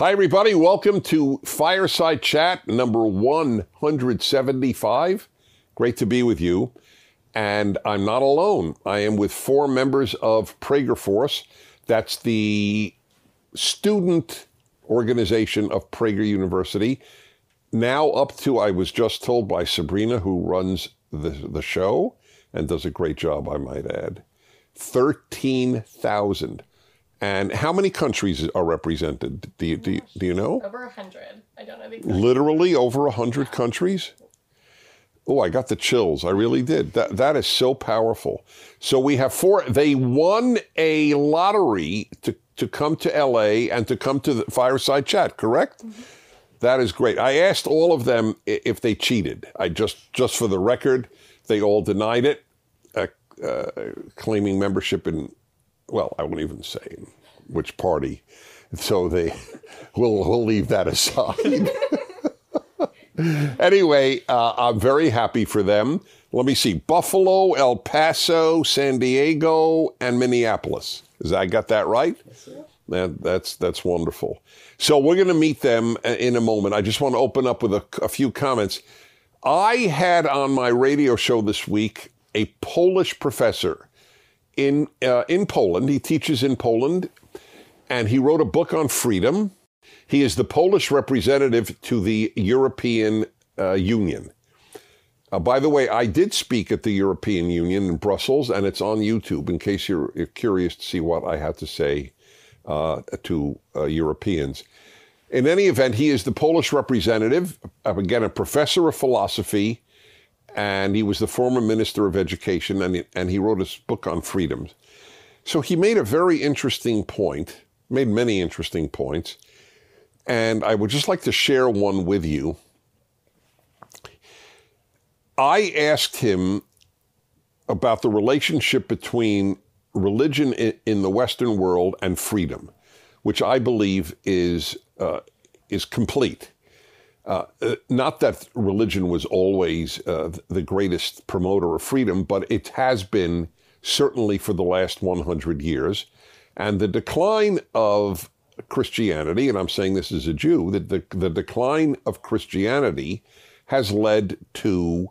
Hi, everybody. Welcome to Fireside Chat number 175. Great to be with you. And I'm not alone. I am with four members of Prager Force. That's the student organization of Prager University. Now up to, I was just told by Sabrina, who runs the, the show and does a great job, I might add, 13,000 and how many countries are represented? Do you, do you, do you know? Over a hundred. I don't know the exact. Literally over a hundred countries. Oh, I got the chills. I really did. That that is so powerful. So we have four. They won a lottery to to come to L.A. and to come to the fireside chat. Correct. Mm-hmm. That is great. I asked all of them if they cheated. I just just for the record, they all denied it, uh, uh, claiming membership in well, I won't even say which party. So they, we'll, we'll leave that aside. anyway, uh, I'm very happy for them. Let me see Buffalo, El Paso, San Diego, and Minneapolis. Is I got that right? Yes, That, that's that's wonderful. So we're going to meet them uh, in a moment. I just want to open up with a, a few comments. I had on my radio show this week a Polish professor in uh, in Poland. He teaches in Poland, and he wrote a book on freedom. He is the Polish representative to the European uh, Union. Uh, by the way, I did speak at the European Union in Brussels, and it's on YouTube in case you're, you're curious to see what I had to say uh, to uh, Europeans. In any event, he is the Polish representative, uh, again, a professor of philosophy and he was the former minister of education, and he, and he wrote his book on freedoms. So he made a very interesting point, made many interesting points, and I would just like to share one with you. I asked him about the relationship between religion in the Western world and freedom, which I believe is uh, is complete. Uh, uh, not that religion was always uh, the greatest promoter of freedom, but it has been certainly for the last 100 years. And the decline of Christianity, and I'm saying this as a Jew, that the, the decline of Christianity has led to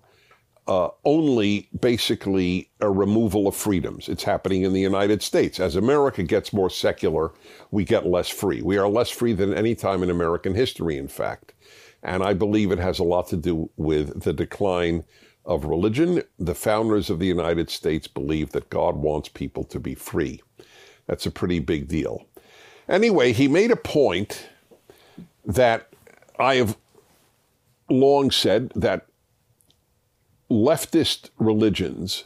uh, only basically a removal of freedoms. It's happening in the United States. As America gets more secular, we get less free. We are less free than any time in American history, in fact. And I believe it has a lot to do with the decline of religion. The founders of the United States believed that God wants people to be free. That's a pretty big deal. Anyway, he made a point that I have long said that leftist religions,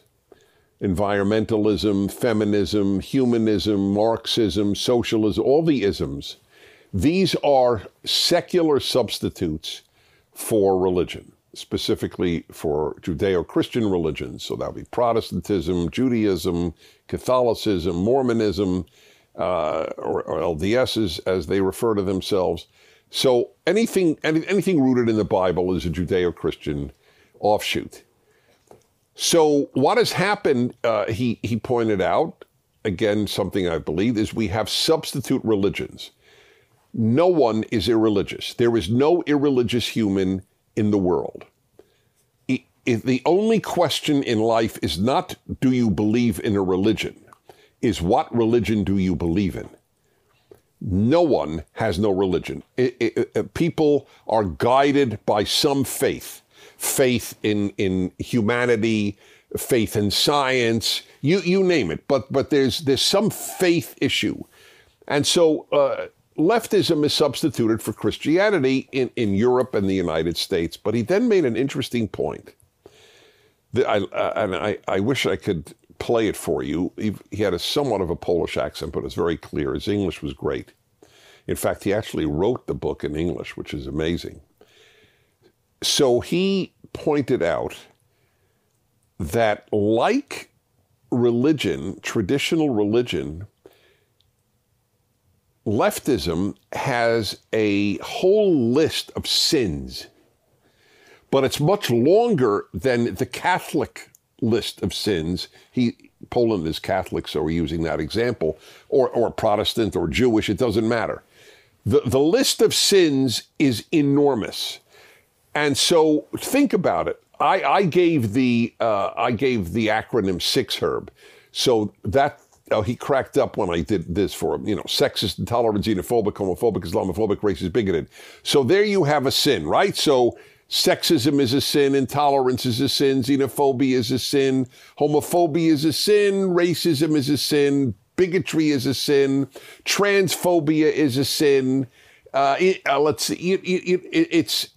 environmentalism, feminism, humanism, Marxism, socialism, all the isms, these are secular substitutes for religion, specifically for Judeo Christian religions. So that would be Protestantism, Judaism, Catholicism, Mormonism, uh, or, or LDSs as they refer to themselves. So anything, any, anything rooted in the Bible is a Judeo Christian offshoot. So what has happened, uh, he, he pointed out, again, something I believe, is we have substitute religions no one is irreligious. There is no irreligious human in the world. The only question in life is not do you believe in a religion, is what religion do you believe in? No one has no religion. It, it, it, people are guided by some faith, faith in, in humanity, faith in science, you, you name it. But, but there's, there's some faith issue. And so, uh, leftism is substituted for Christianity in, in Europe and the United States. But he then made an interesting point. That I, and I, I wish I could play it for you. He, he had a somewhat of a Polish accent, but it's very clear. His English was great. In fact, he actually wrote the book in English, which is amazing. So he pointed out that, like religion, traditional religion, leftism has a whole list of sins, but it's much longer than the Catholic list of sins. He Poland is Catholic, so we're using that example, or or Protestant or Jewish. It doesn't matter. The, the list of sins is enormous. And so think about it. I, I gave the uh, I gave the acronym SIXHIRB. So that oh, he cracked up when I did this for him. You know, sexist, intolerant, xenophobic, homophobic, Islamophobic, racist, bigoted. So there you have a sin, right? So sexism is a sin, intolerance is a sin, xenophobia is a sin, homophobia is a sin, racism is a sin, bigotry is a sin, transphobia is a sin. Uh, it, uh, let's see, it, it, it's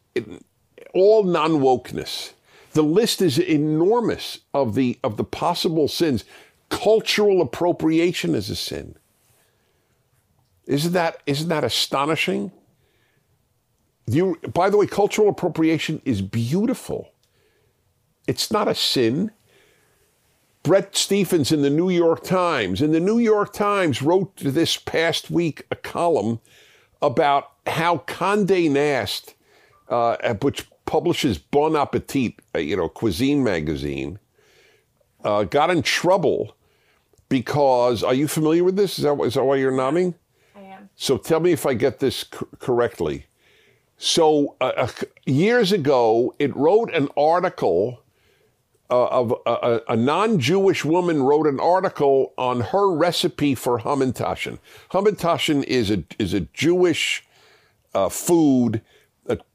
all non wokeness. The list is enormous of the of the possible sins. Cultural appropriation is a sin. Isn't that isn't that astonishing? You, by the way, cultural appropriation is beautiful. It's not a sin. Bret Stephens in the New York Times, in the New York Times, wrote this past week a column about how Condé Nast, uh, which publishes Bon Appetit, uh, you know, cuisine magazine, uh, got in trouble because, are you familiar with this? Is that, is that why you're nodding? I am. So tell me if I get this c- correctly. So uh, uh, years ago, it wrote an article uh, of uh, a, a non-Jewish woman wrote an article on her recipe for hamantaschen. Hamantaschen is a is a Jewish uh, food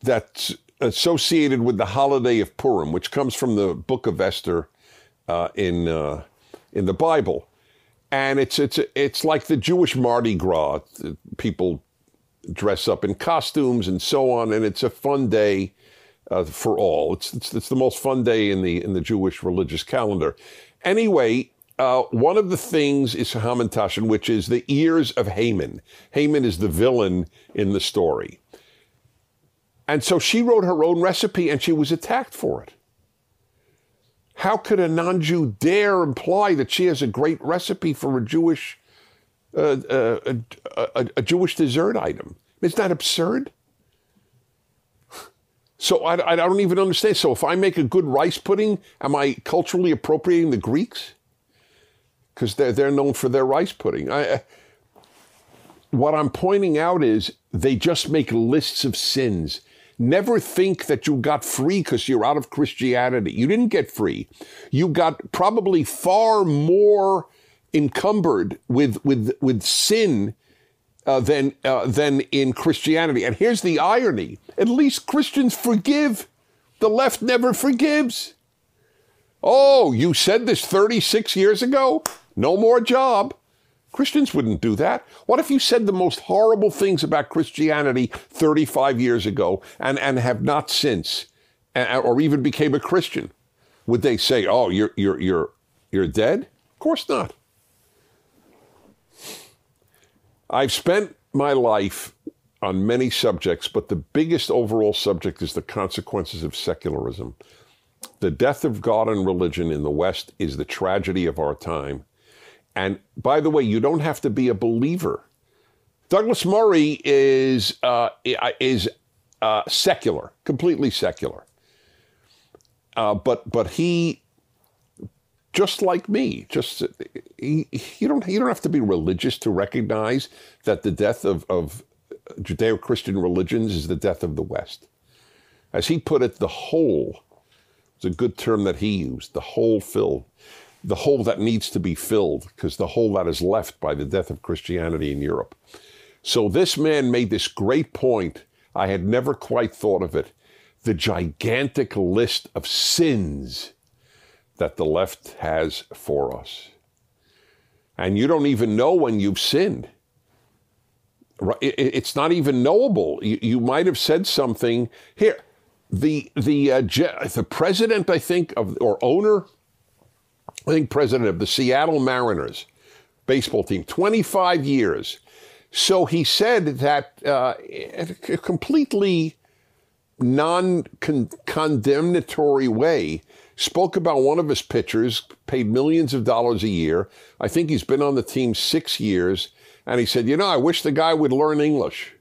that's associated with the holiday of Purim, which comes from the Book of Esther uh, in uh, in the Bible, and it's it's it's like the Jewish Mardi Gras. People dress up in costumes and so on, and it's a fun day uh, for all. It's, it's, it's the most fun day in the in the Jewish religious calendar. Anyway, uh, one of the things is Hamantaschen, which is the ears of Haman. Haman is the villain in the story. And so she wrote her own recipe and she was attacked for it. How could a non Jew dare imply that she has a great recipe for a Jewish, uh, uh, a, a, a Jewish dessert item? Isn't that absurd? So I, I don't even understand. So if I make a good rice pudding, am I culturally appropriating the Greeks? Because they're, they're known for their rice pudding. I, what I'm pointing out is they just make lists of sins. Never think that you got free because you're out of Christianity. You didn't get free. You got probably far more encumbered with, with, with sin uh, than, uh, than in Christianity. And here's the irony at least Christians forgive. The left never forgives. Oh, you said this 36 years ago? No more job. Christians wouldn't do that. What if you said the most horrible things about Christianity 35 years ago and, and have not since, or even became a Christian? Would they say, oh, you're, you're, you're, you're dead? Of course not. I've spent my life on many subjects, but the biggest overall subject is the consequences of secularism. The death of God and religion in the West is the tragedy of our time. And by the way, you don't have to be a believer. Douglas Murray is uh, is uh, secular, completely secular. Uh, but but he just like me. Just you don't you don't have to be religious to recognize that the death of, of Judeo-Christian religions is the death of the West. As he put it, the hole. It's a good term that he used. The hole filled, the hole that needs to be filled, because the hole that is left by the death of Christianity in Europe. So this man made this great point. I had never quite thought of it. The gigantic list of sins that the left has for us. And you don't even know when you've sinned. It's not even knowable. You, might have said something here. The the uh, the president, I think, of or owner, I think president of the Seattle Mariners baseball team, 25 years. So he said that uh, a completely non condemnatory way spoke about one of his pitchers, paid millions of dollars a year. I think he's been on the team six years. And he said, You know, I wish the guy would learn English.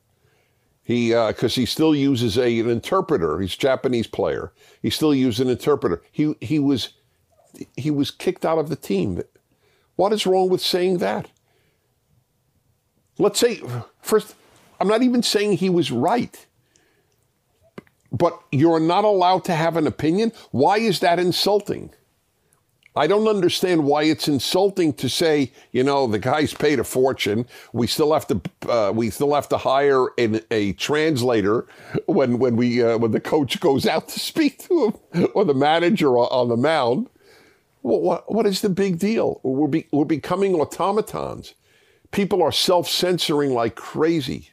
He, because uh, he still uses a, an interpreter. He's a Japanese player. He still uses an interpreter. He, he, was, he was kicked out of the team. What is wrong with saying that? Let's say, first, I'm not even saying he was right. But you're not allowed to have an opinion? Why is that insulting? I don't understand why it's insulting to say, you know, the guy's paid a fortune. We still have to, uh, we still have to hire an, a translator when when we uh, when the coach goes out to speak to him or the manager on the mound. Well, what what is the big deal? We're be, we're becoming automatons. People are self censoring like crazy.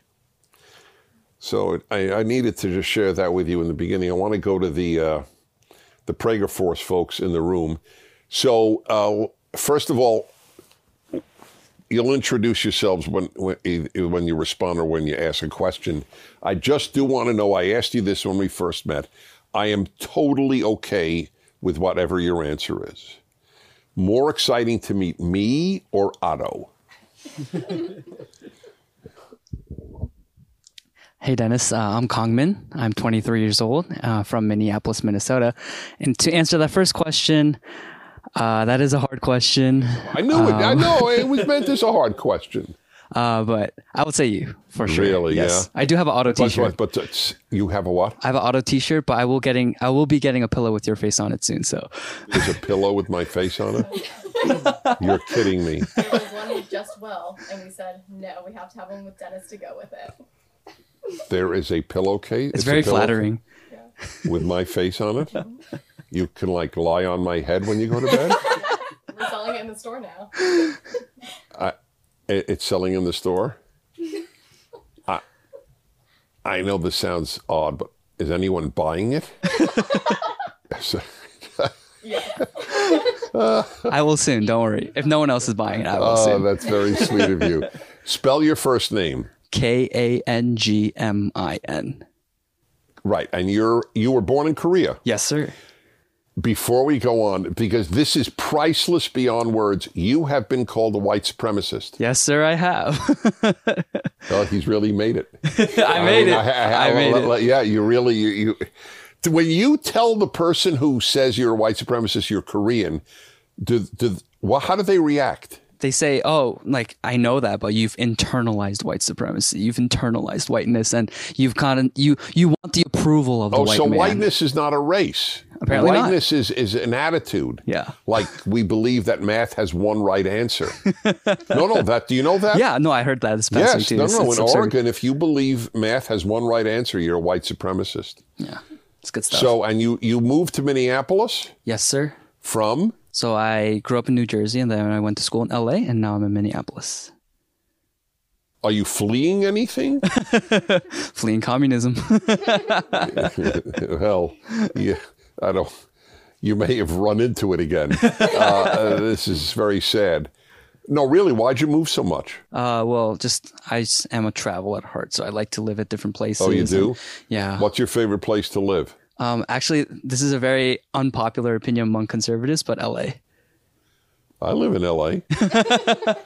So I, I, needed to just share that with you in the beginning. I want to go to the uh, the Prager Force folks in the room. So uh, first of all, you'll introduce yourselves when, when when you respond or when you ask a question. I just do want to know. I asked you this when we first met. I am totally okay with whatever your answer is. More exciting to meet me or Otto. Hey, Dennis. Uh, I'm Kangmin. I'm 23 years old uh, from Minneapolis, Minnesota. And to answer that first question, uh, that is a hard question. I knew um, it. I um, know it was meant as a hard question. Uh, but I would say you for sure. Really? Yes. Yeah. I do have an Otto T-shirt. But, but you have a what? I have an Otto T-shirt, but I will getting I will be getting a pillow with your face on it soon. So there's a pillow with my face on it. You're kidding me. There was one with just well, and we said no. We have to have one with Dennis to go with it. There is a pillowcase. It's, it's very flattering. With my face on it. You can like lie on my head when you go to bed. We're selling it in the store now. I, it's selling in the store. I, I know this sounds odd, but is anyone buying it? yeah. I will soon. Don't worry. If no one else is buying it, I will oh, soon. That's very sweet of you. Spell your first name. K A N G M I N. Right, and you're you were born in Korea. Yes, sir. Before we go on, because this is priceless beyond words, you have been called a white supremacist. Yes, sir, I have. oh, he's really made it. I, I made mean, it. I, I, I made it. Yeah, you really you, you. When you tell the person who says you're a white supremacist you're Korean, do, do, well, how do they react? They say, "Oh, like I know that, but you've internalized white supremacy. You've internalized whiteness, and you've kind of you you want the approval of the oh, white so man. whiteness is not a race. Apparently, whiteness not. is is an attitude. Yeah, like we believe that math has one right answer. no, no, that do you know that? Yeah, no, I heard that. This yes, too. no, it's, no. It's in absurd. Oregon, if you believe math has one right answer, you're a white supremacist. Yeah, it's good stuff. So, and you you moved to Minneapolis? Yes, sir. From? So I grew up in New Jersey and then I went to school in LA and now I'm in Minneapolis. Are you fleeing anything? fleeing communism. well, yeah, I don't. You may have run into it again. Uh, uh, this is very sad. No, really, why'd you move so much? Uh, well, just I am a travel at heart, so I like to live at different places. Oh, you do? And, yeah. What's your favorite place to live? Um, actually, this is a very unpopular opinion among conservatives, but LA. I live in LA.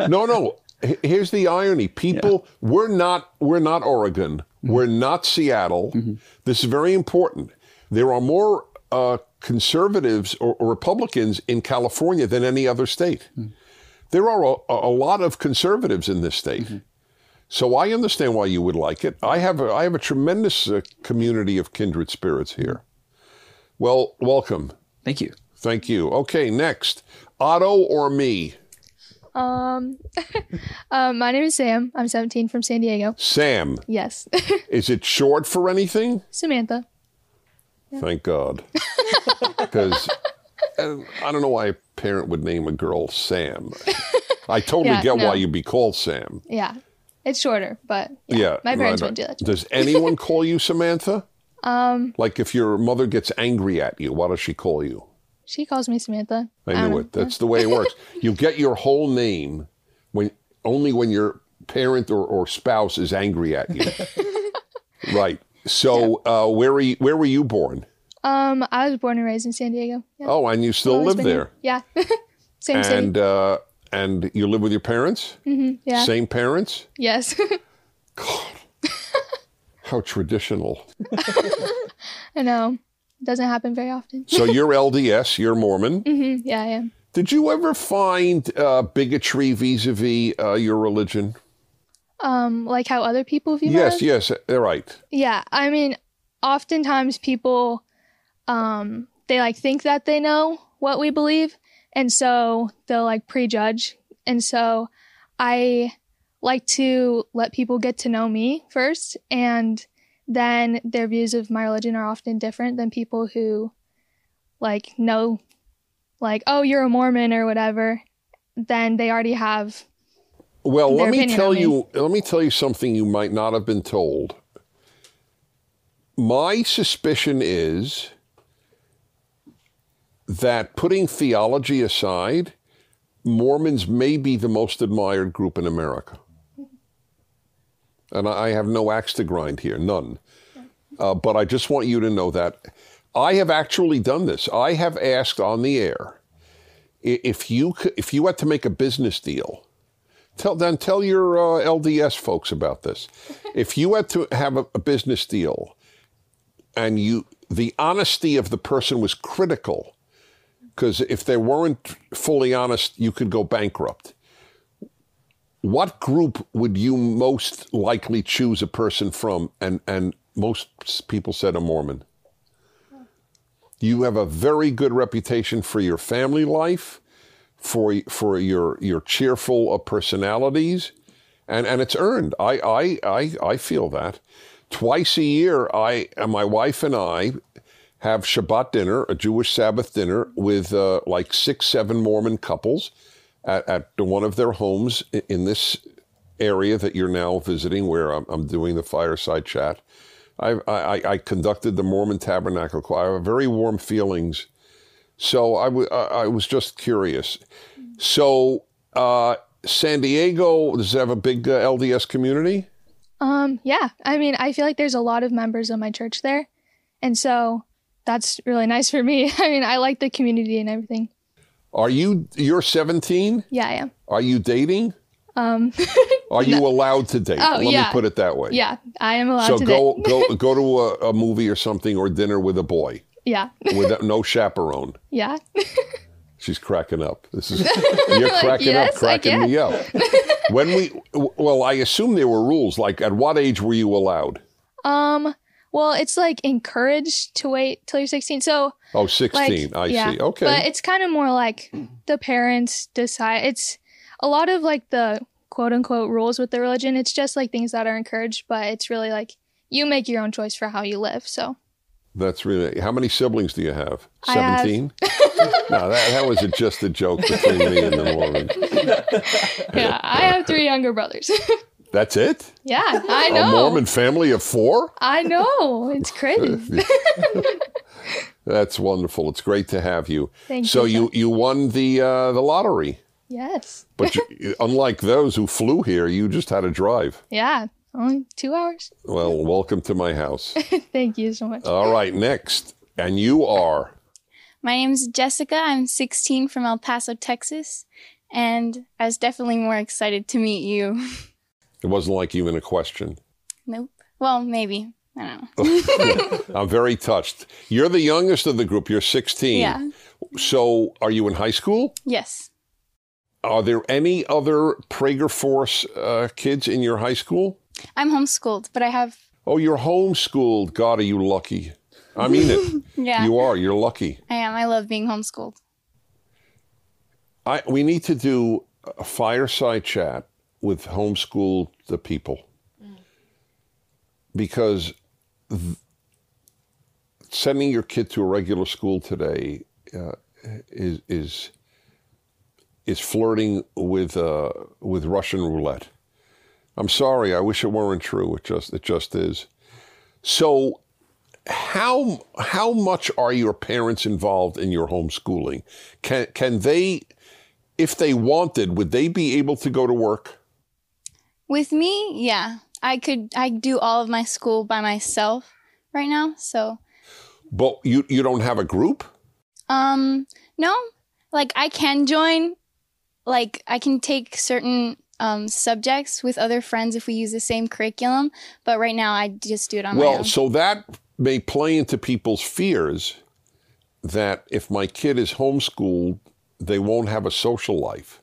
no, no. Here's the irony: people, yeah. we're not, we're not Oregon, mm-hmm. we're not Seattle. Mm-hmm. This is very important. There are more uh, conservatives or, or, Republicans in California than any other state. Mm-hmm. There are a, a, lot of conservatives in this state. So I understand why you would like it. I have a, I have a tremendous uh, community of kindred spirits here. Well, welcome. Thank you. Thank you. Okay, next, Otto or me? Um, um, my name is Sam. I'm 17 from San Diego. Sam. Yes. is it short for anything? Samantha. Yeah. Thank God. Because uh, I don't know why a parent would name a girl Sam. I totally yeah, get no. why you'd be called Sam. Yeah. It's shorter, but yeah, yeah my parents right, wouldn't do that. Does anyone call you Samantha? Um, like if your mother gets angry at you, what does she call you? She calls me Samantha. I knew it. That's the way it works. you get your whole name when only when your parent or, or spouse is angry at you. right. So, yeah. uh, where were you, where were you born? Um, I was born and raised in San Diego. Yeah. Oh, and you still live there? Here. Yeah. Same and, city. Uh, and you live with your parents? Mm-hmm, yeah. Same parents? Yes. God. How traditional. I know. It doesn't happen very often. so you're LDS, you're Mormon. Mm-hmm, yeah, I am. Did you ever find uh, bigotry vis a vis your religion? Um, like how other people view Yes, us? yes, they're right. Yeah, I mean, oftentimes people, um, they like think that they know what we believe, and so they'll like prejudge. And so, I like to let people get to know me first, and then their views of my religion are often different than people who, like, know, like, oh, you're a Mormon or whatever. Then they already have Well, let me tell me. you. Let me tell you something you might not have been told. My suspicion is that putting theology aside, Mormons may be the most admired group in America. And I have no axe to grind here, none. Uh, but I just want you to know that I have actually done this. I have asked on the air if you if you had to make a business deal. Tell then tell your uh, LDS folks about this. If you had to have a, a business deal, and you the honesty of the person was critical, because if they weren't fully honest, you could go bankrupt. What group would you most likely choose a person from? And and most people said a Mormon. You have a very good reputation for your family life for for your your cheerful uh, personalities, and and it's earned. I I I, I feel that. Twice a year, I and my wife and I have Shabbat dinner, a Jewish Sabbath dinner, with uh, like six, seven Mormon couples at, at one of their homes in this area that you're now visiting, where I'm, I'm doing the fireside chat. I, I, I conducted the Mormon Tabernacle Choir. I have very warm feelings. So I, w- I was just curious. So uh, San Diego, does it have a big uh, LDS community? Um, yeah. I mean, I feel like there's a lot of members of my church there. And so that's really nice for me. I mean, I like the community and everything. Are you, you're 17? Yeah, I am. Are you dating? Um, Are you allowed to date? Oh, Let me put it that way. yeah, I am allowed So to go, date. go, go to a, a movie or something or dinner with a boy yeah. with no chaperone. yeah. She's cracking up. This is you're cracking yes, up, cracking me up. When we, well, I assume there were rules. Like, at what age were you allowed? Um, well, it's like encouraged to wait till you're 16. So, Oh, like, 16. I yeah. see. Okay. But it's kind of more like the parents decide. It's a lot of like the quote unquote rules with the religion. It's just like things that are encouraged, but it's really like you make your own choice for how you live. So, That's really. How many siblings do you have? Seventeen. no, that, that was a, just a joke between me and the Mormon. yeah, I have three younger brothers. That's it. yeah, I A know. A Mormon family of four. I know. It's crazy. That's wonderful. It's great to have you. Thank so you. you you won the uh, the lottery, yes. but you, unlike those who flew here, you just had to drive. Yeah. Only two hours. Well, welcome to my house. Thank you so much. All right, next, and you are. My name's Jessica. I'm 16 from El Paso, Texas, and I was definitely more excited to meet you. It wasn't like even a question. nope. Well, maybe. I don't know. I'm very touched. You're the youngest of the group. You're 16. Yeah. So, are you in high school? Yes. Are there any other Prager Force uh, kids in your high school? I'm homeschooled, but I have, Oh, you're homeschooled. God, are you lucky? I mean it. yeah, You are. You're lucky. I am. I love being homeschooled. I, we need to do a fireside chat with homeschool the people because th- sending your kid to a regular school today uh, is is is flirting with uh, with Russian roulette. I'm sorry. I wish it weren't true. It just it just is. So how how much are your parents involved in your homeschooling? Can can they if they wanted, would they be able to go to work? With me, yeah, I could. I do all of my school by myself right now. So, But you you don't have a group? um, no, like I can join. Like I can take certain um subjects with other friends if we use the same curriculum. But right now, I just do it on my own. Well, so that may play into people's fears that if my kid is homeschooled, they won't have a social life.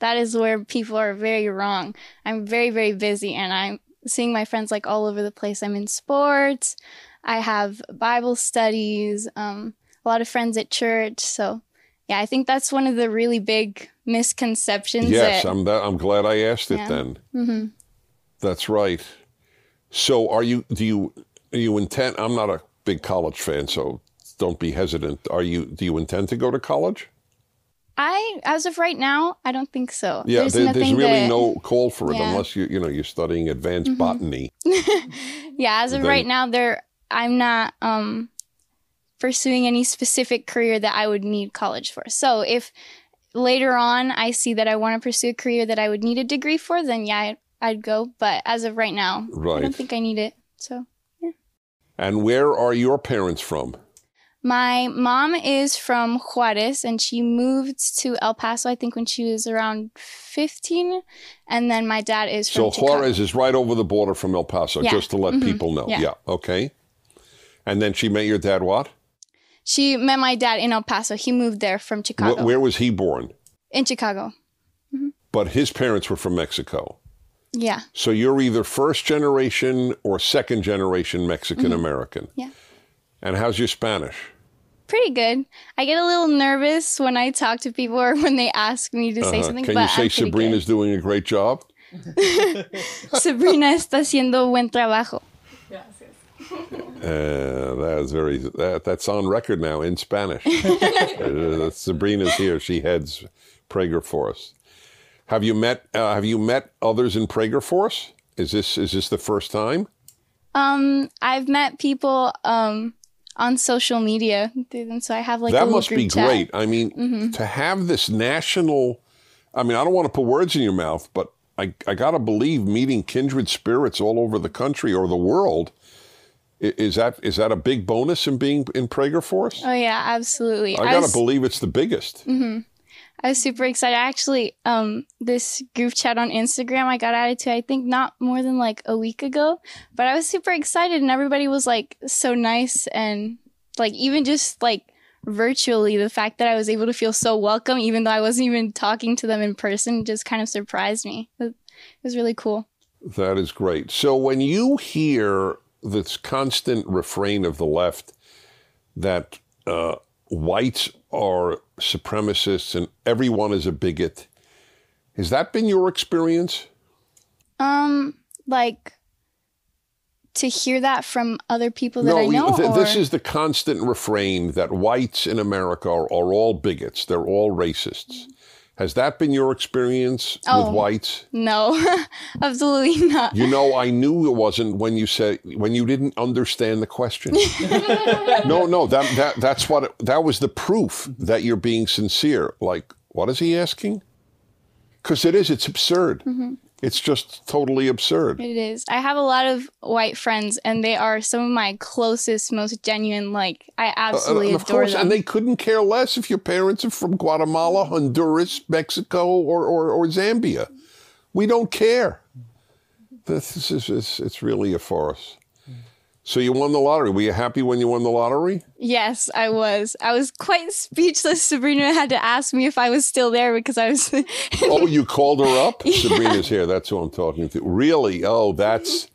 That is where people are very wrong. I'm very, very busy and I'm seeing my friends like all over the place. I'm in sports. I have Bible studies, um, a lot of friends at church. So yeah, I think that's one of the really big misconceptions. Yes, that, I'm that, I'm glad I asked it Yeah. then. Mhm. That's right. So are you do you are you intend I'm not a big college fan, so don't be hesitant. Are you do you intend to go to college? I, as of right now, I don't think so. Yeah, there's there- there's really that- no call for it Yeah. Mm-hmm. unless you you know you're studying advanced botany. yeah, as of Then- right now, there I'm not um pursuing any specific career that I would need college for. So if later on I see that I want to pursue a career that I would need a degree for, then yeah, I'd, I'd go. But as of right now, I don't think I need it. So yeah. And where are your parents from? My mom is from Juarez and she moved to El Paso, I think, when she was around 15. And then my dad is So Chicago. Juarez is right over the border from El Paso, Yeah. just to let Mhm. people know. Yeah. yeah, okay. And then she met your dad what? She met my dad in El Paso. He moved there from Wh- Chicago. where was he born? in Chicago. But his parents were from Mexico. Yeah. So you're either first generation or second generation Mexican American. Mm-hmm. Yeah. And how's your Spanish? Pretty good. I get a little nervous when I talk to people or when they ask me to say Uh-huh. something. Can but you say I'm Sabrina's doing a great job? Sabrina está haciendo buen trabajo. Yes, yes. Uh, that's very that, that's on record now in Spanish. uh, Sabrina's here. She heads Prager Force. Have you met uh, Have you met others in Prager Force? Is this is this the first time? Um, I've met people um on social media them, so I have like that must be chat. great. I mean, mm-hmm. to have this national. I mean, I don't want to put words in your mouth, but I I gotta believe meeting kindred spirits all over the country or the world. Is that is that a big bonus in being in Prager Force? Oh yeah, absolutely. I gotta was- believe it's the biggest. Mm-hmm. I was super excited. Actually, um, this group chat on Instagram I got added to, I think not more than like a week ago. But I was super excited and everybody was like so nice and like even just like virtually the fact that I was able to feel so welcome even though I wasn't even talking to them in person just kind of surprised me. It was really cool. That is great. So when you hear this constant refrain of the left that uh, whites are supremacists and everyone is a bigot, has that been your experience? Um like to hear that from other people that I know th- this is the constant refrain that whites in America are, are all bigots. They're all racists. Has that been your experience Oh. with whites? no, absolutely not. You know, I knew it wasn't when you said when you didn't understand the question. no, no, that that that's what it, that was the proof that you're being sincere. Like, what is he asking? Because it is. It's absurd. Mm-hmm. It's just totally absurd. It is. I have a lot of white friends, and they are some of my closest, most genuine. Like I uh, uh, absolutely and of adore course, them. and they couldn't care less if your parents are from Guatemala, Honduras, Mexico, or or, or Zambia. We don't care. This is it's, it's really a farce. So you won the lottery. Were you happy when you won the lottery? yes, I was. I was quite speechless. Sabrina had to ask me if I was still there because I was. Oh, you called her up? Sabrina's here. That's who I'm talking to. Really? Oh, that's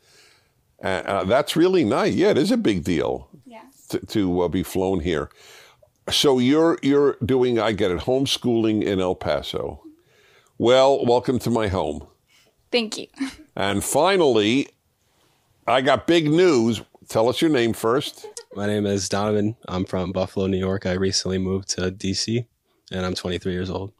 uh, uh, that's really nice. Yeah, it is a big deal yeah. to, to uh, be flown here. So you're you're doing. I get it. Homeschooling in El Paso. Well, welcome to my home. Thank you. And finally, I got big news. Tell us your name first. My name is Donovan. I'm from Buffalo, New York. I recently moved to DC and I'm 23 years old.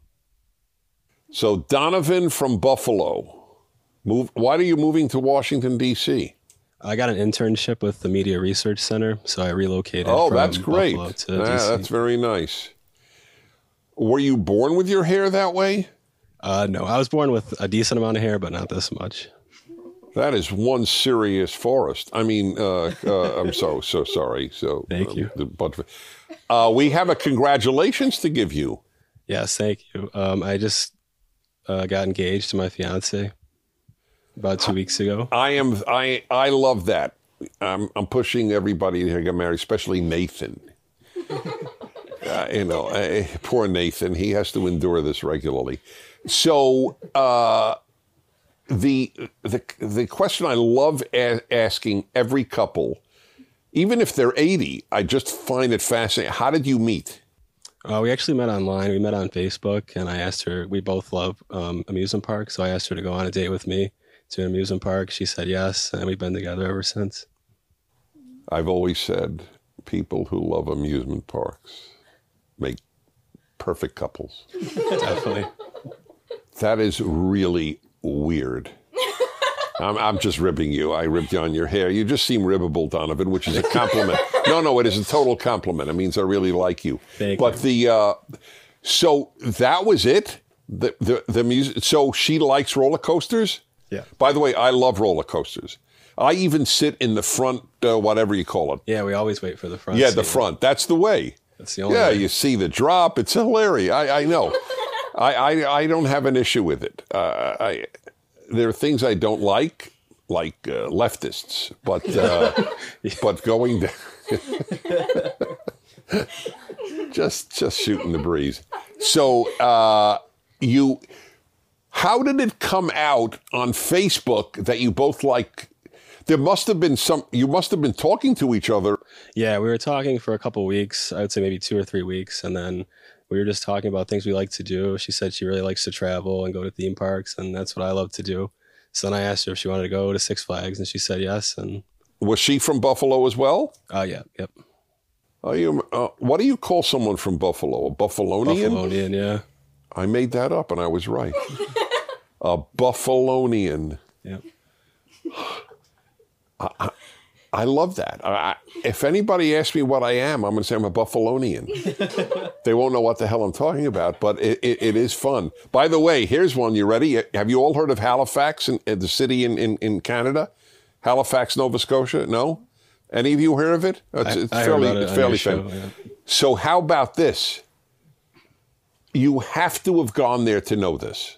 So Donovan from Buffalo. Move. Why are you moving to Washington D.C.? I got an internship with the Media Research Center, so I relocated. Oh, from that's great. Buffalo to Yeah, that's very nice. Were you born with your hair that way? Uh, no, I was born with a decent amount of hair, but not this much. That is one serious forest. I mean, uh, uh, I'm so so sorry. So Thank you. uh, but uh, we have a congratulations to give you. Yes, thank you. Um, I just uh, got engaged to my fiance about two weeks ago. I am I I love that. I'm I'm pushing everybody to get married, especially Nathan. Uh, you know, uh, poor Nathan. He has to endure this regularly. So uh, the the the question I love a- asking every couple, even if they're eighty, I just find it fascinating. How did you meet? Uh, we actually met online. We met on Facebook, and I asked her. We both love um, amusement parks, so I asked her to go on a date with me to an amusement park. She said yes, and we've been together ever since. I've always said people who love amusement parks make perfect couples. Definitely. That is really weird. I'm, I'm just ribbing you. I ribbed you on your hair. You just seem ribbable, Donovan, which is a compliment. no, no, it is a total compliment. It means I really like you. Thank but you. the uh, so that was it. The the the music. So she likes roller coasters. Yeah. By the way, I love roller coasters. I even sit in the front, uh, whatever you call it. Yeah, we always wait for the front. Yeah, the front. That's the way. That's the only. Yeah, way. you see the drop. It's hilarious. I, I know. I, I I don't have an issue with it. Uh, I there are things I don't like, like uh, leftists, but uh, but going just just shooting the breeze. So uh, you, how did it come out on Facebook that you both like? There must have been some. You must have been talking to each other. Yeah, we were talking for a couple weeks. I would say maybe two or three weeks, and then we were just talking about things we like to do. She said she really likes to travel and go to theme parks, and that's what I love to do. So then I asked her if she wanted to go to Six Flags, and she said yes. And Was she from Buffalo as well? oh yeah, yep, Are you, uh, what do you call someone from Buffalo? A Buffalonian? Buffalonian, yeah, I made that up and I was right. a Buffalonian. yep. I love that. I, I- if anybody asks me what I am, I'm going to say I'm a Buffalonian. they won't know what the hell I'm talking about, but it, it, it is fun. By the way, here's one. You ready? Have you all heard of Halifax, in, in the city in, in, in Canada? Halifax, Nova Scotia? No? Any of you heard of it? It's, I, it's I heard fairly, about it it's fairly your show. famous. yeah. So, how about this? You have to have gone there to know this.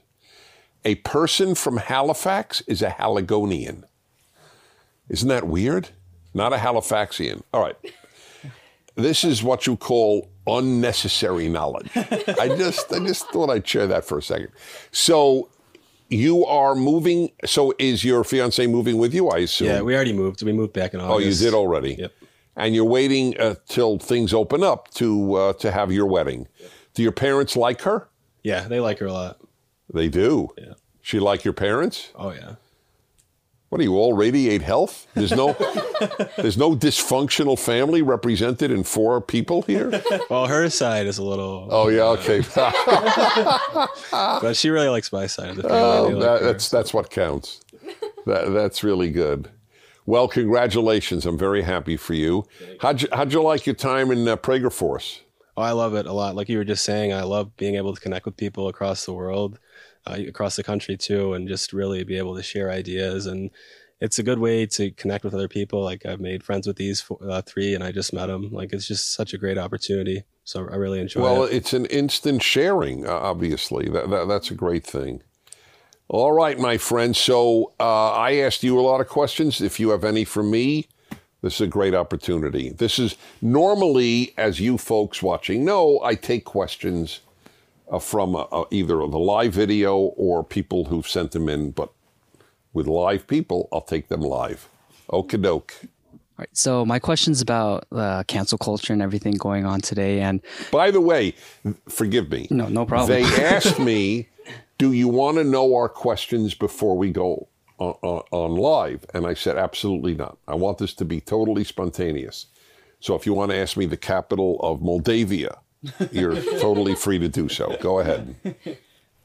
A person from Halifax is a Haligonian. Isn't that weird? Not a Halifaxian. All right. This is what you call unnecessary knowledge. I just I just thought I'd share that for a second. So you are moving so is your fiance moving with you, I assume? Yeah, we already moved. We moved back in August. Oh, you did already. Yep. And you're waiting uh, till things open up to uh, to have your wedding. Do your parents like her? Yeah, they like her a lot. They do. Yeah. She like your parents? Oh yeah. What do you all radiate health? There's no there's no dysfunctional family represented in four people here. Well, her side is a little. Oh yeah, okay. But she really likes my side of the family. Oh, They like that, her. that's that's what counts. That, that's really good. Well, congratulations. I'm very happy for you. How'd you, how'd you like your time in uh, Prager Force? Oh, I love it a lot. Like you were just saying, I love being able to connect with people across the world, uh, across the country too, and just really be able to share ideas. And it's a good way to connect with other people. Like I've made friends with these four, uh, three, and I just met them. Like it's just such a great opportunity. So I really enjoy it. Well, it. it's an instant sharing, uh, obviously. That, that, that's a great thing. All right, my friend. So uh, I asked you a lot of questions. If you have any for me, this is a great opportunity. This is normally, as you folks watching know, I take questions uh, from uh, uh, either the live video or people who've sent them in. But with live people, I'll take them live. Okie doke. All right. So my question's about uh, cancel culture and everything going on today. And By the way, forgive me. no, no problem. They asked me, "Do you want to know our questions before we go on, on, on live?" And I said, "Absolutely not. I want this to be totally spontaneous. So if you want to ask me the capital of Moldavia, you're totally free to do so. Go ahead.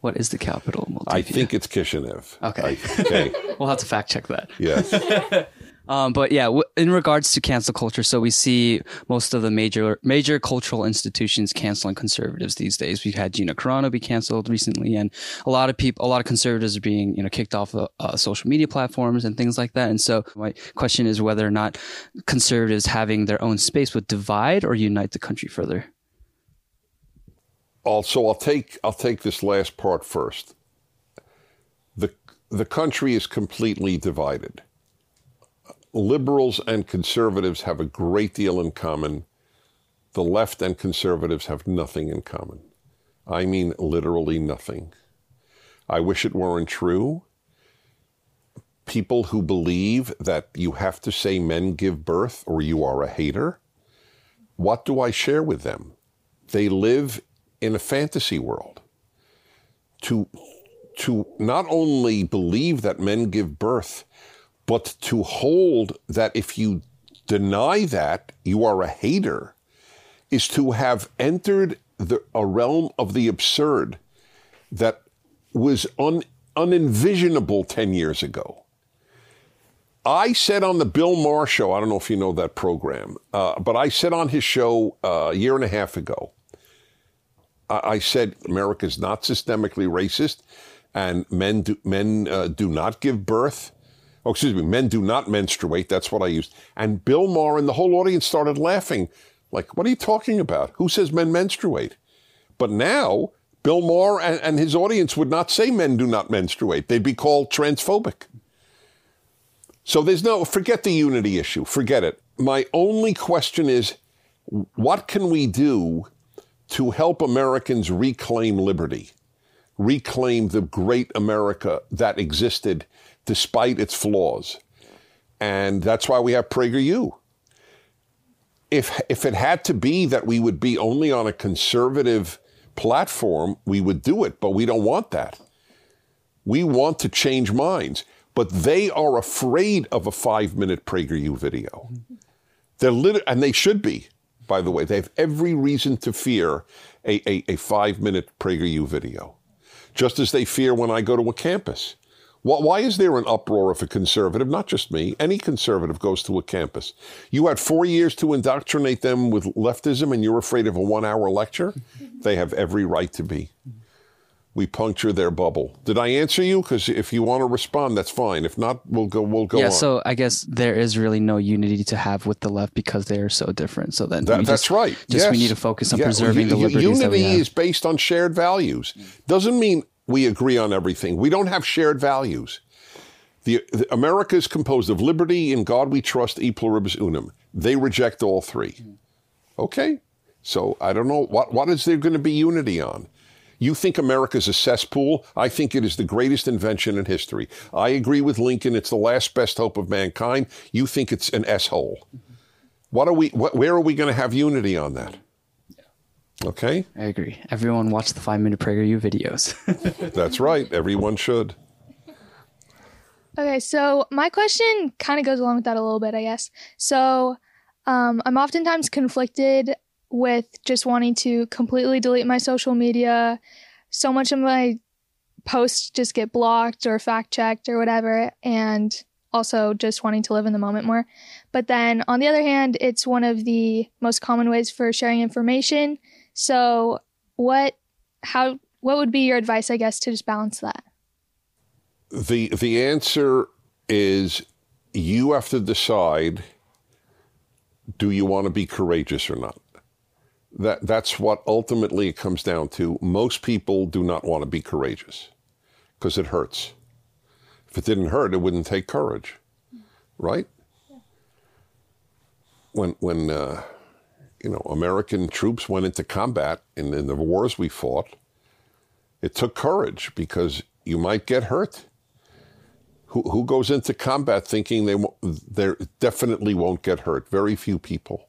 what is the capital? Moldavia? I think it's Kishinev. Okay. I- okay. we'll have to fact check that. Yes. Um, but yeah, w- in regards to cancel culture, so we see most of the major major cultural institutions canceling conservatives these days. We've had Gina Carano be canceled recently, and a lot of people, a lot of conservatives are being you know kicked off of uh, social media platforms and things like that. And so my question is whether or not conservatives having their own space would divide or unite the country further. Also I'll take I'll take this last part first. The the country is completely divided. Liberals and conservatives have a great deal in common. The left and conservatives have nothing in common. I mean literally nothing. I wish it weren't true. People who believe that you have to say men give birth or you are a hater, what do I share with them? They live in a fantasy world. To, to not only believe that men give birth, but to hold that if you deny that, you are a hater, is to have entered the, a realm of the absurd that was un, unenvisionable 10 years ago. I said on the Bill Maher show, I don't know if you know that program, uh, but I said on his show uh, a year and a half ago, I, said America is not systemically racist and men do, men uh, do not give birth. Oh, excuse me, men do not menstruate. That's what I used. And Bill Maher and the whole audience started laughing. Like, what are you talking about? Who says men menstruate? But now, Bill Maher and, and his audience would not say men do not menstruate. They'd be called transphobic. So there's no, forget the unity issue, forget it. My only question is what can we do to help Americans reclaim liberty, reclaim the great America that existed despite its flaws? And that's why we have PragerU. If, if it had to be that we would be only on a conservative platform, we would do it, but we don't want that. We want to change minds but they are afraid of a five minute PragerU video. They're lit- and they should be, by the way. They have every reason to fear a, a, a five minute PragerU video, just as they fear when I go to a campus. Why is there an uproar if a conservative, not just me, any conservative goes to a campus? You had four years to indoctrinate them with leftism and you're afraid of a one hour lecture? They have every right to be we puncture their bubble. Did I answer you? Because if you want to respond, that's fine. If not, we'll go. We'll go. On. Yeah. On. So I guess there is really no unity to have with the left because they are so different. So then that, that's just, right. Just yes. we need to focus on yeah. preserving U- the liberties unity that we have. is based on shared values. Doesn't mean we agree on everything. We don't have shared values. The, the America is composed of liberty, in God we trust, e pluribus unum. They reject all three. Mm-hmm. Okay. So I don't know what what is there going to be unity on. You think America's a cesspool? I think it is the greatest invention in history. I agree with Lincoln. It's the last best hope of mankind. You think it's an S hole. What are we? What, where are we going to have unity on that? Okay. I agree. Everyone watch the five minute prayer PragerU videos. That's right. Everyone should. Okay, so my question kind of goes along with that a little bit, I guess. So um, I'm oftentimes conflicted with just wanting to completely delete my social media. So much of my posts just get blocked or fact checked or whatever, and also just wanting to live in the moment more. But then on the other hand, it's one of the most common ways for sharing information. So what how what would be your advice, I guess, to just balance that? The the answer is you have to decide do you want to be courageous or not? That that's what ultimately it comes down to. Most people do not want to be courageous because it hurts. If it didn't hurt, it wouldn't take courage, right? When when uh, you know American troops went into combat in, in the wars we fought, it took courage because you might get hurt. Who, who goes into combat thinking they they definitely won't get hurt? Very few people.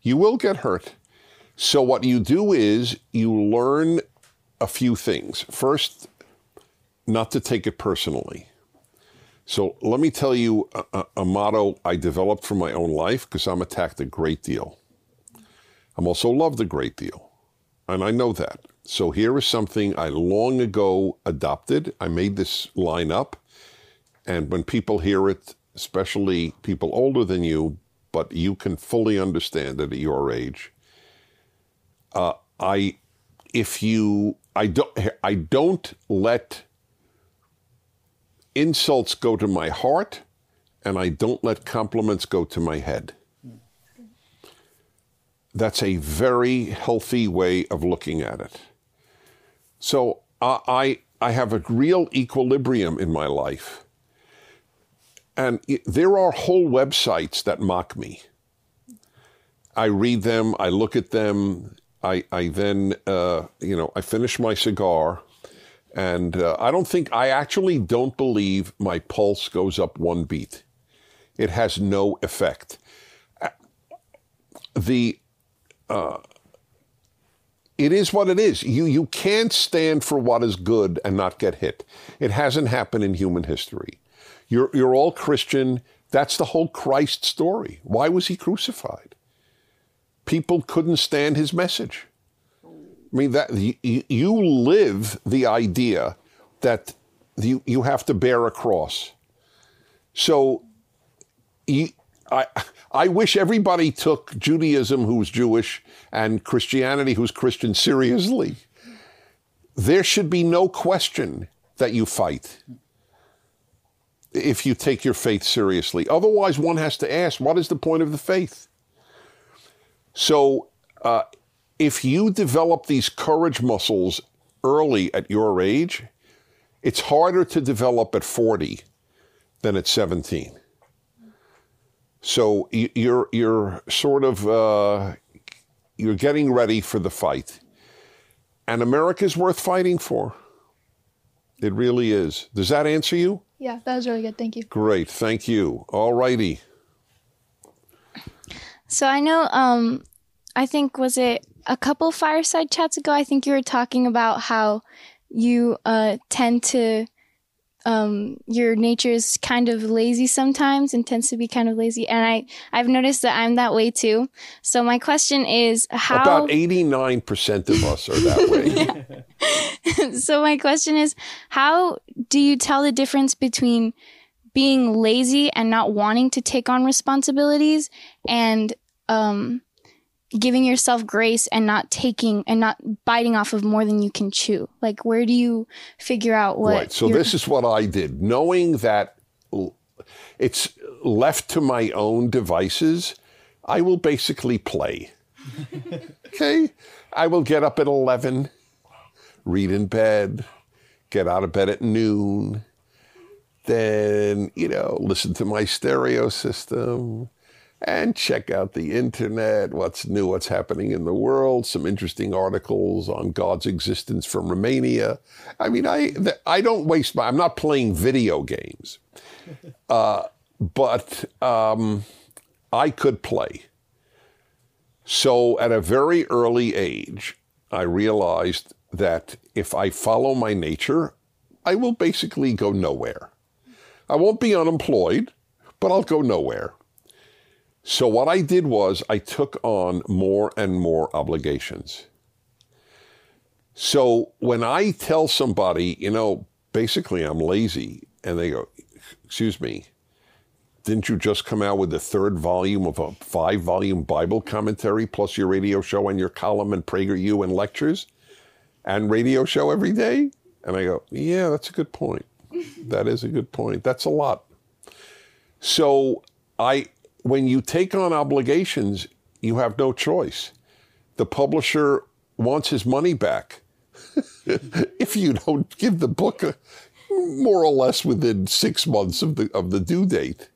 You will get hurt. So what you do is you learn a few things. First, not to take it personally. So let me tell you a, a motto I developed for my own life because I'm attacked a great deal. I'm also loved a great deal. And I know that. So here is something I long ago adopted. I made this line up. And when people hear it, especially people older than you, but you can fully understand it at your age, uh, I, if you, I don't, I don't let insults go to my heart, and I don't let compliments go to my head. That's a very healthy way of looking at it. So I, I have a real equilibrium in my life. And there are whole websites that mock me. I read them, I look at them, I, I then, uh, you know, I finish my cigar And uh, I don't think, I actually don't believe my pulse goes up one beat. It has no effect. Uh, The, uh, it is what it is. You, you can't stand for what is good and not get hit. It hasn't happened in human history. You're, you're all Christian. That's the whole Christ story. Why was he crucified? People couldn't stand his message. I mean that you, live the idea that you you have to bear a cross. So you, I I wish everybody took Judaism who's Jewish and Christianity who's Christian seriously. There should be no question that you fight if you take your faith seriously. Otherwise, one has to ask, what is the point of the faith? So, uh, if you develop these courage muscles early at your age, it's harder to develop at 40 than at 17. So you're you're sort of uh, you're getting ready for the fight, and America's worth fighting for. It really is. Does that answer you? Yeah, that was really good. Thank you. Great, thank you. All righty. So I know, um, I think was it a couple fireside chats ago? I think you were talking about how you uh, tend to, um, your nature is kind of lazy sometimes and tends to be kind of lazy, and I I've noticed that I'm that way too. So my question is how About 89% of us are that way. so my question is how do you tell the difference between being lazy and not wanting to take on responsibilities and um, giving yourself grace and not taking and not biting off of more than you can chew like where do you figure out what Right. So this is what I did, knowing that it's left to my own devices. I will basically play. okay. I will get up at eleven, read in bed, get out of bed at noon, then you know listen to my stereo system. And check out the internet, what's new, what's happening in the world, some interesting articles on God's existence from Romania. I mean, I I don't waste my. I'm not playing video games, uh, but um, I could play. So at a very early age, I realized that if I follow my nature, I will basically go nowhere. I won't be unemployed, but I'll go nowhere. So what I did was I took on more and more obligations. So when I tell somebody, you know, basically I'm lazy, and they go, excuse me, didn't you just come out with the third volume of a five volume Bible commentary plus your radio show and your column and PragerU and lectures and radio show every day? And I go, yeah, that's a good point. That is a good point. That's a lot. So I when you take on obligations, you have no choice. The publisher wants his money back if you don't give the book a, more or less within six months of the of the due date.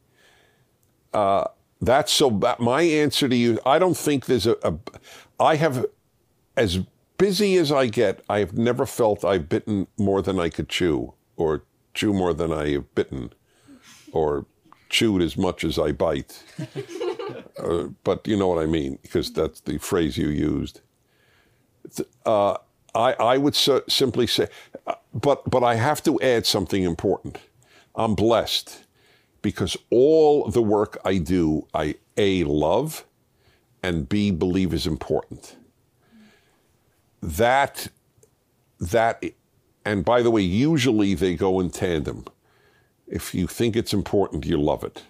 Uh, that's so. My answer to you, I don't think there's a, a. I have, as busy as I get, I have never felt I've bitten more than I could chew, or chew more than I have bitten, or chewed as much as I bite. uh, but you know what I mean, because that's the phrase you used. Uh, I, I would so, simply say, uh, but, but I have to add something important. I'm blessed because all the work I do, I A, love, and B, believe is important. That, that, and by the way, usually they go in tandem. If you think it's important, you love it.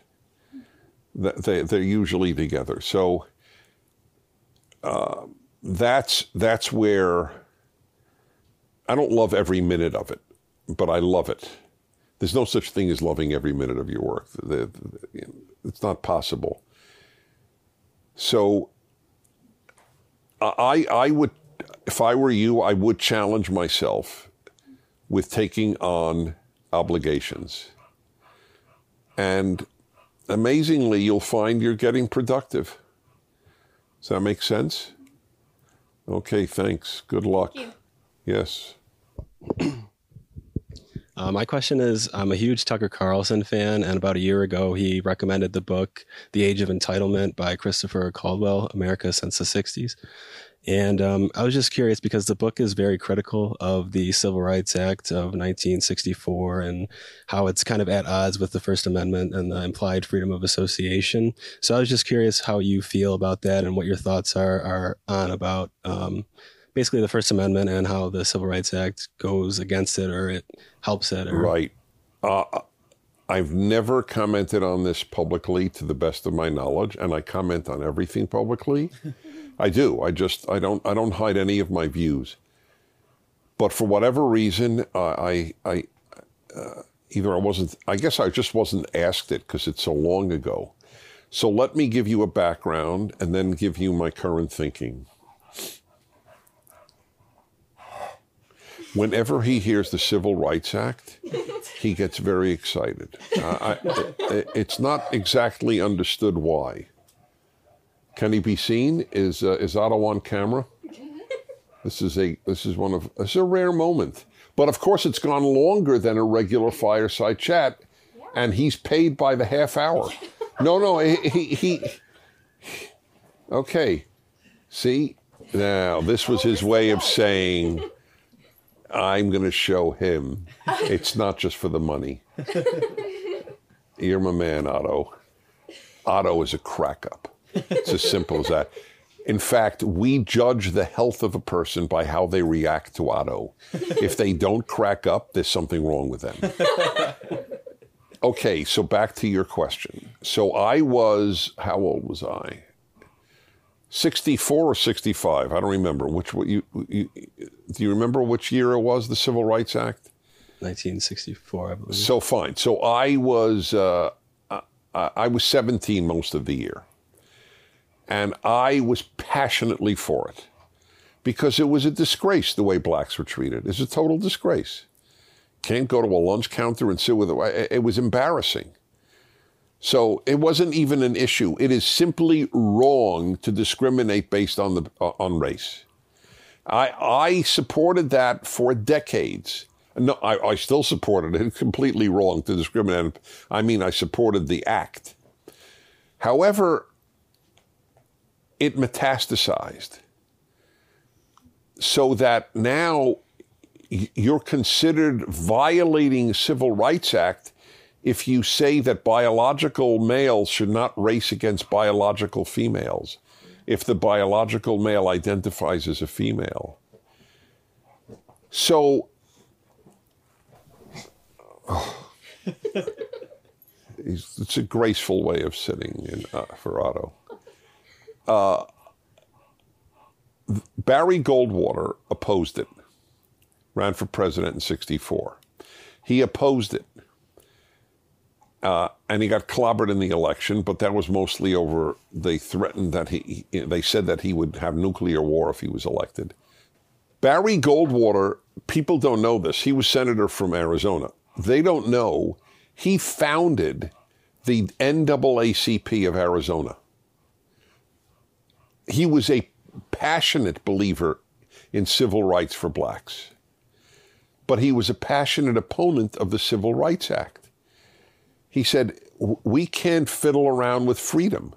They, they're usually together. So uh, that's, that's where I don't love every minute of it, but I love it. There's no such thing as loving every minute of your work. It's not possible. So I, I would, if I were you, I would challenge myself with taking on obligations. And amazingly, you'll find you're getting productive. Does that make sense? Okay, thanks. Good luck. Yes. Uh, my question is I'm a huge Tucker Carlson fan, and about a year ago, he recommended the book The Age of Entitlement by Christopher Caldwell America Since the 60s. And um, I was just curious because the book is very critical of the Civil Rights Act of 1964 and how it's kind of at odds with the First Amendment and the implied freedom of association. So I was just curious how you feel about that and what your thoughts are, are on about um, basically the First Amendment and how the Civil Rights Act goes against it or it helps it. Or... Right. Uh, I've never commented on this publicly to the best of my knowledge, and I comment on everything publicly. I do. I just I don't I don't hide any of my views. But for whatever reason, uh, I I uh, either I wasn't. I guess I just wasn't asked it because it's so long ago. So let me give you a background and then give you my current thinking. Whenever he hears the Civil Rights Act, he gets very excited. Uh, I, it, it's not exactly understood why. Can he be seen? Is uh, is Otto on camera? This is a this is one of this is a rare moment. But of course, it's gone longer than a regular fireside chat, and he's paid by the half hour. No, no, he, he, he Okay, see now this was his way of saying, "I'm going to show him. It's not just for the money." You're my man, Otto. Otto is a crack up. It's as simple as that. In fact, we judge the health of a person by how they react to Otto. If they don't crack up, there's something wrong with them. Okay, so back to your question. So I was, how old was I? 64 or 65? I don't remember. Which you, you do you remember which year it was? The Civil Rights Act. 1964, I believe. So fine. So I was uh, I, I was 17 most of the year. And I was passionately for it because it was a disgrace the way blacks were treated. It's a total disgrace. Can't go to a lunch counter and sit with it. It was embarrassing. So it wasn't even an issue. It is simply wrong to discriminate based on the uh, on race. I I supported that for decades. No, I, I still supported it. Completely wrong to discriminate. I mean, I supported the act. However, it metastasized so that now you're considered violating Civil Rights Act if you say that biological males should not race against biological females if the biological male identifies as a female. So oh, it's a graceful way of sitting in, uh, for Otto. Uh, Barry Goldwater opposed it, ran for president in 64. He opposed it. Uh, and he got clobbered in the election, but that was mostly over. They threatened that he, they said that he would have nuclear war if he was elected. Barry Goldwater, people don't know this. He was senator from Arizona. They don't know he founded the NAACP of Arizona he was a passionate believer in civil rights for blacks, but he was a passionate opponent of the Civil Rights Act. He said, We can't fiddle around with freedom.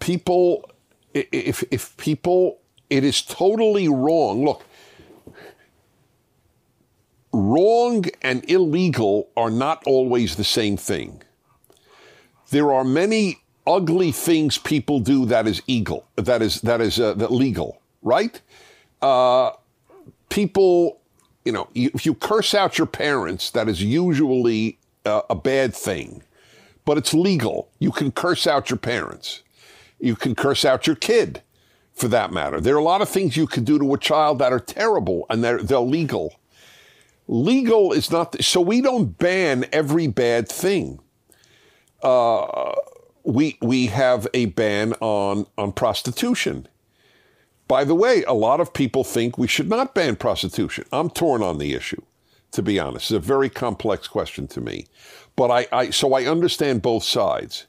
People, if, if people, it is totally wrong. Look, wrong and illegal are not always the same thing. There are many ugly things people do that is eagle, that is that is uh, that legal, right? Uh, people, you know, you, if you curse out your parents, that is usually uh, a bad thing, but it's legal. You can curse out your parents. You can curse out your kid, for that matter. There are a lot of things you can do to a child that are terrible and they're they're legal. Legal is not so we don't ban every bad thing. Uh, we we have a ban on on prostitution. By the way, a lot of people think we should not ban prostitution. I'm torn on the issue, to be honest. It's a very complex question to me. But I, I so I understand both sides.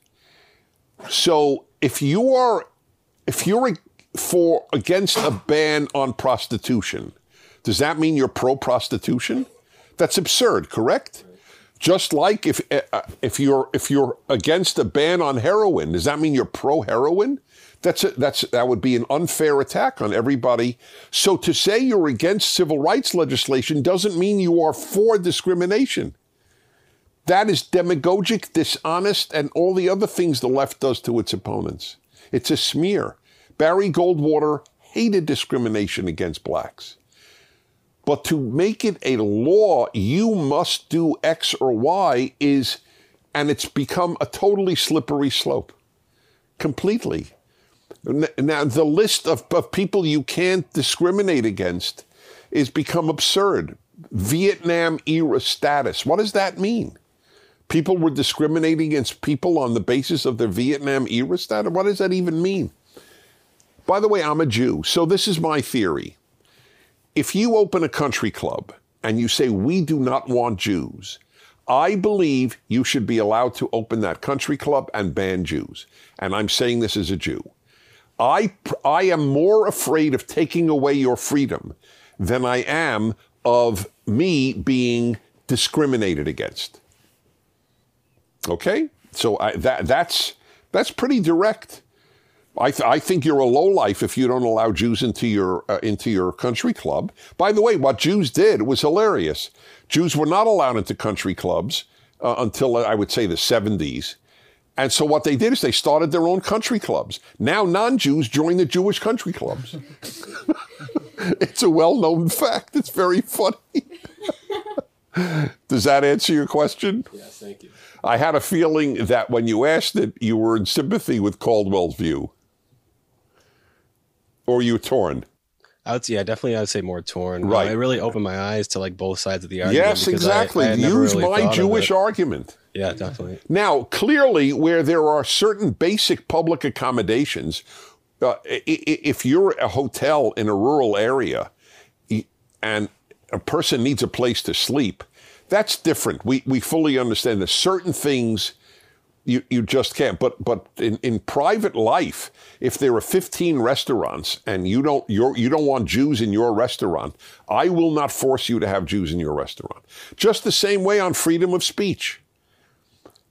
So if you are if you're for against a ban on prostitution, does that mean you're pro prostitution? That's absurd, correct? Just like if uh, if you're if you're against a ban on heroin, does that mean you're pro heroin? That's a, that's that would be an unfair attack on everybody. So to say you're against civil rights legislation doesn't mean you are for discrimination. That is demagogic, dishonest, and all the other things the left does to its opponents. It's a smear. Barry Goldwater hated discrimination against blacks. But to make it a law, you must do X or Y is, and it's become a totally slippery slope. Completely. Now, the list of, of people you can't discriminate against is become absurd. Vietnam era status. What does that mean? People were discriminating against people on the basis of their Vietnam era status? What does that even mean? By the way, I'm a Jew, so this is my theory. If you open a country club and you say, we do not want Jews, I believe you should be allowed to open that country club and ban Jews. And I'm saying this as a Jew. I, I am more afraid of taking away your freedom than I am of me being discriminated against. Okay? So I, that, that's, that's pretty direct. I, th- I think you're a lowlife if you don't allow Jews into your uh, into your country club. By the way, what Jews did was hilarious. Jews were not allowed into country clubs uh, until uh, I would say the 70s. And so what they did is they started their own country clubs. Now non-Jews join the Jewish country clubs. it's a well-known fact. It's very funny. Does that answer your question? Yes, thank you. I had a feeling that when you asked it, you were in sympathy with Caldwell's view. Or you torn? I would, say, yeah, definitely. I would say more torn. Right. Uh, it really opened my eyes to like both sides of the argument. Yes, because I- exactly. I Use really my Jewish argument. Yeah, definitely. Now, clearly, where there are certain basic public accommodations, uh, i- i- if you're a hotel in a rural area and a person needs a place to sleep, that's different. We, we fully understand that certain things you, you just can't. But but in, in private life, if there are 15 restaurants and you don't you're, you don't want Jews in your restaurant, I will not force you to have Jews in your restaurant. Just the same way on freedom of speech.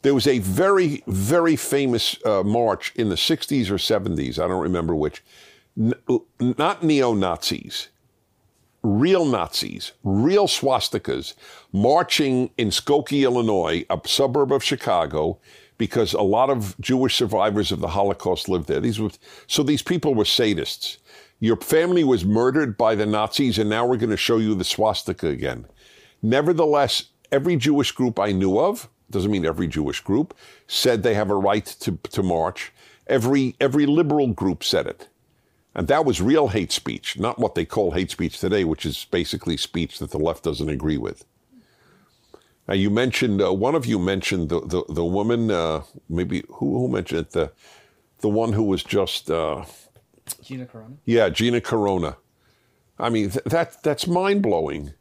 There was a very, very famous uh, march in the 60s or 70s, I don't remember which, N- not neo Nazis, real Nazis, real swastikas, marching in Skokie, Illinois, a suburb of Chicago, because a lot of Jewish survivors of the Holocaust lived there. These were, so these people were sadists. Your family was murdered by the Nazis, and now we're going to show you the swastika again. Nevertheless, every Jewish group I knew of, doesn't mean every Jewish group, said they have a right to, to march. Every, every liberal group said it. And that was real hate speech, not what they call hate speech today, which is basically speech that the left doesn't agree with. Now, you mentioned, uh, one of you mentioned the, the, the woman, uh, maybe, who, who mentioned it? The, the one who was just, uh, Gina Carano. yeah, Gina Carano. I mean, th- that that's mind blowing.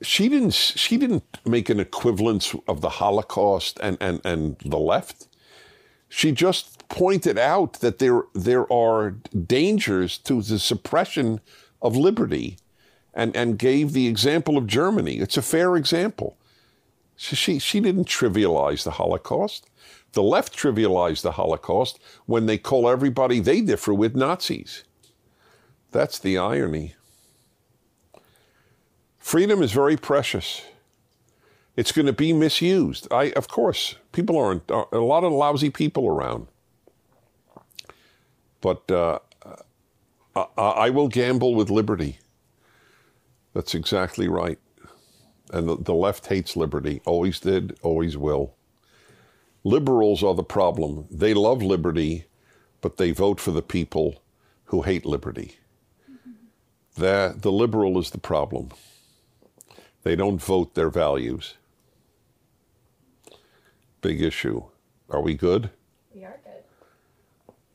She didn't she didn't make an equivalence of the Holocaust and, and, and the left. She just pointed out that there there are dangers to the suppression of liberty and, and gave the example of Germany. It's a fair example. She, she, she didn't trivialize the Holocaust. The left trivialized the Holocaust when they call everybody they differ with Nazis. That's the irony. Freedom is very precious. It's going to be misused. I, of course, people aren't, are a lot of lousy people around. But uh, I, I will gamble with liberty. That's exactly right. And the, the left hates liberty, always did, always will. Liberals are the problem. They love liberty, but they vote for the people who hate liberty. The, the liberal is the problem. They don't vote their values. Big issue. Are we good? We are good.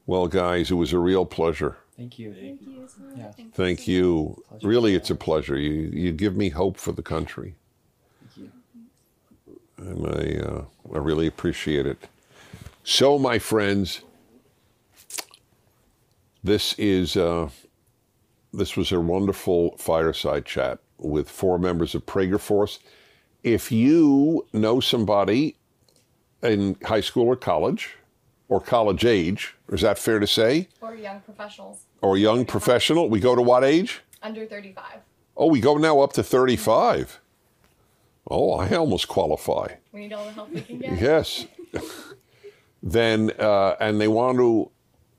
Well, guys, it was a real pleasure. Thank you. Thank you so much. Yeah. Thank you. Really, it's a pleasure. You, you give me hope for the country. Thank you. and I, uh, I really appreciate it. So, my friends, this is uh, this was a wonderful fireside chat. with four members of Prager Force. If you know somebody in high school or college or college age, is that fair to say? Or young professionals Or young professional, we go to what age? under 35. Oh, we go now up to 35. Oh, I almost qualify. We need all the help we can get. Yes. then, uh, and they want to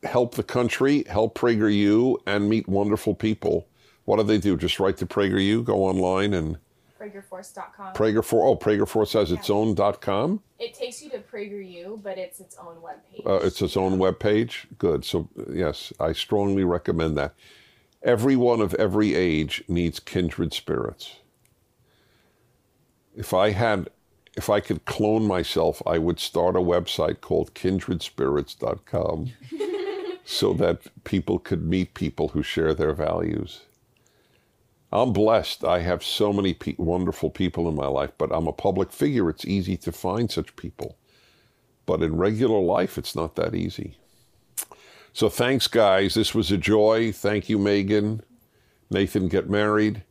help the country, help PragerU, and meet wonderful people. What do they do? Just write to PragerU, go online and PragerForce.com. Prager for oh Prager Force has its own dot com. it takes you to PragerU, but it's its own webpage. Uh, it's its own web page. Good. So yes, I strongly recommend that. Everyone of every age needs kindred spirits. If I had, if I could clone myself, I would start a website called kindredspirits.com so that people could meet people who share their values. I'm blessed. I have so many pe- wonderful people in my life, but I'm a public figure. It's easy to find such people. But in regular life, it's not that easy. So thanks, guys. This was a joy. Thank you, Megan. Nathan, get married.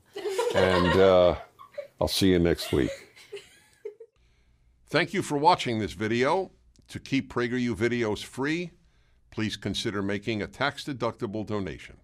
And uh, I'll see you next week. Thank you for watching this video. To keep PragerU videos free, please consider making a tax-deductible donation.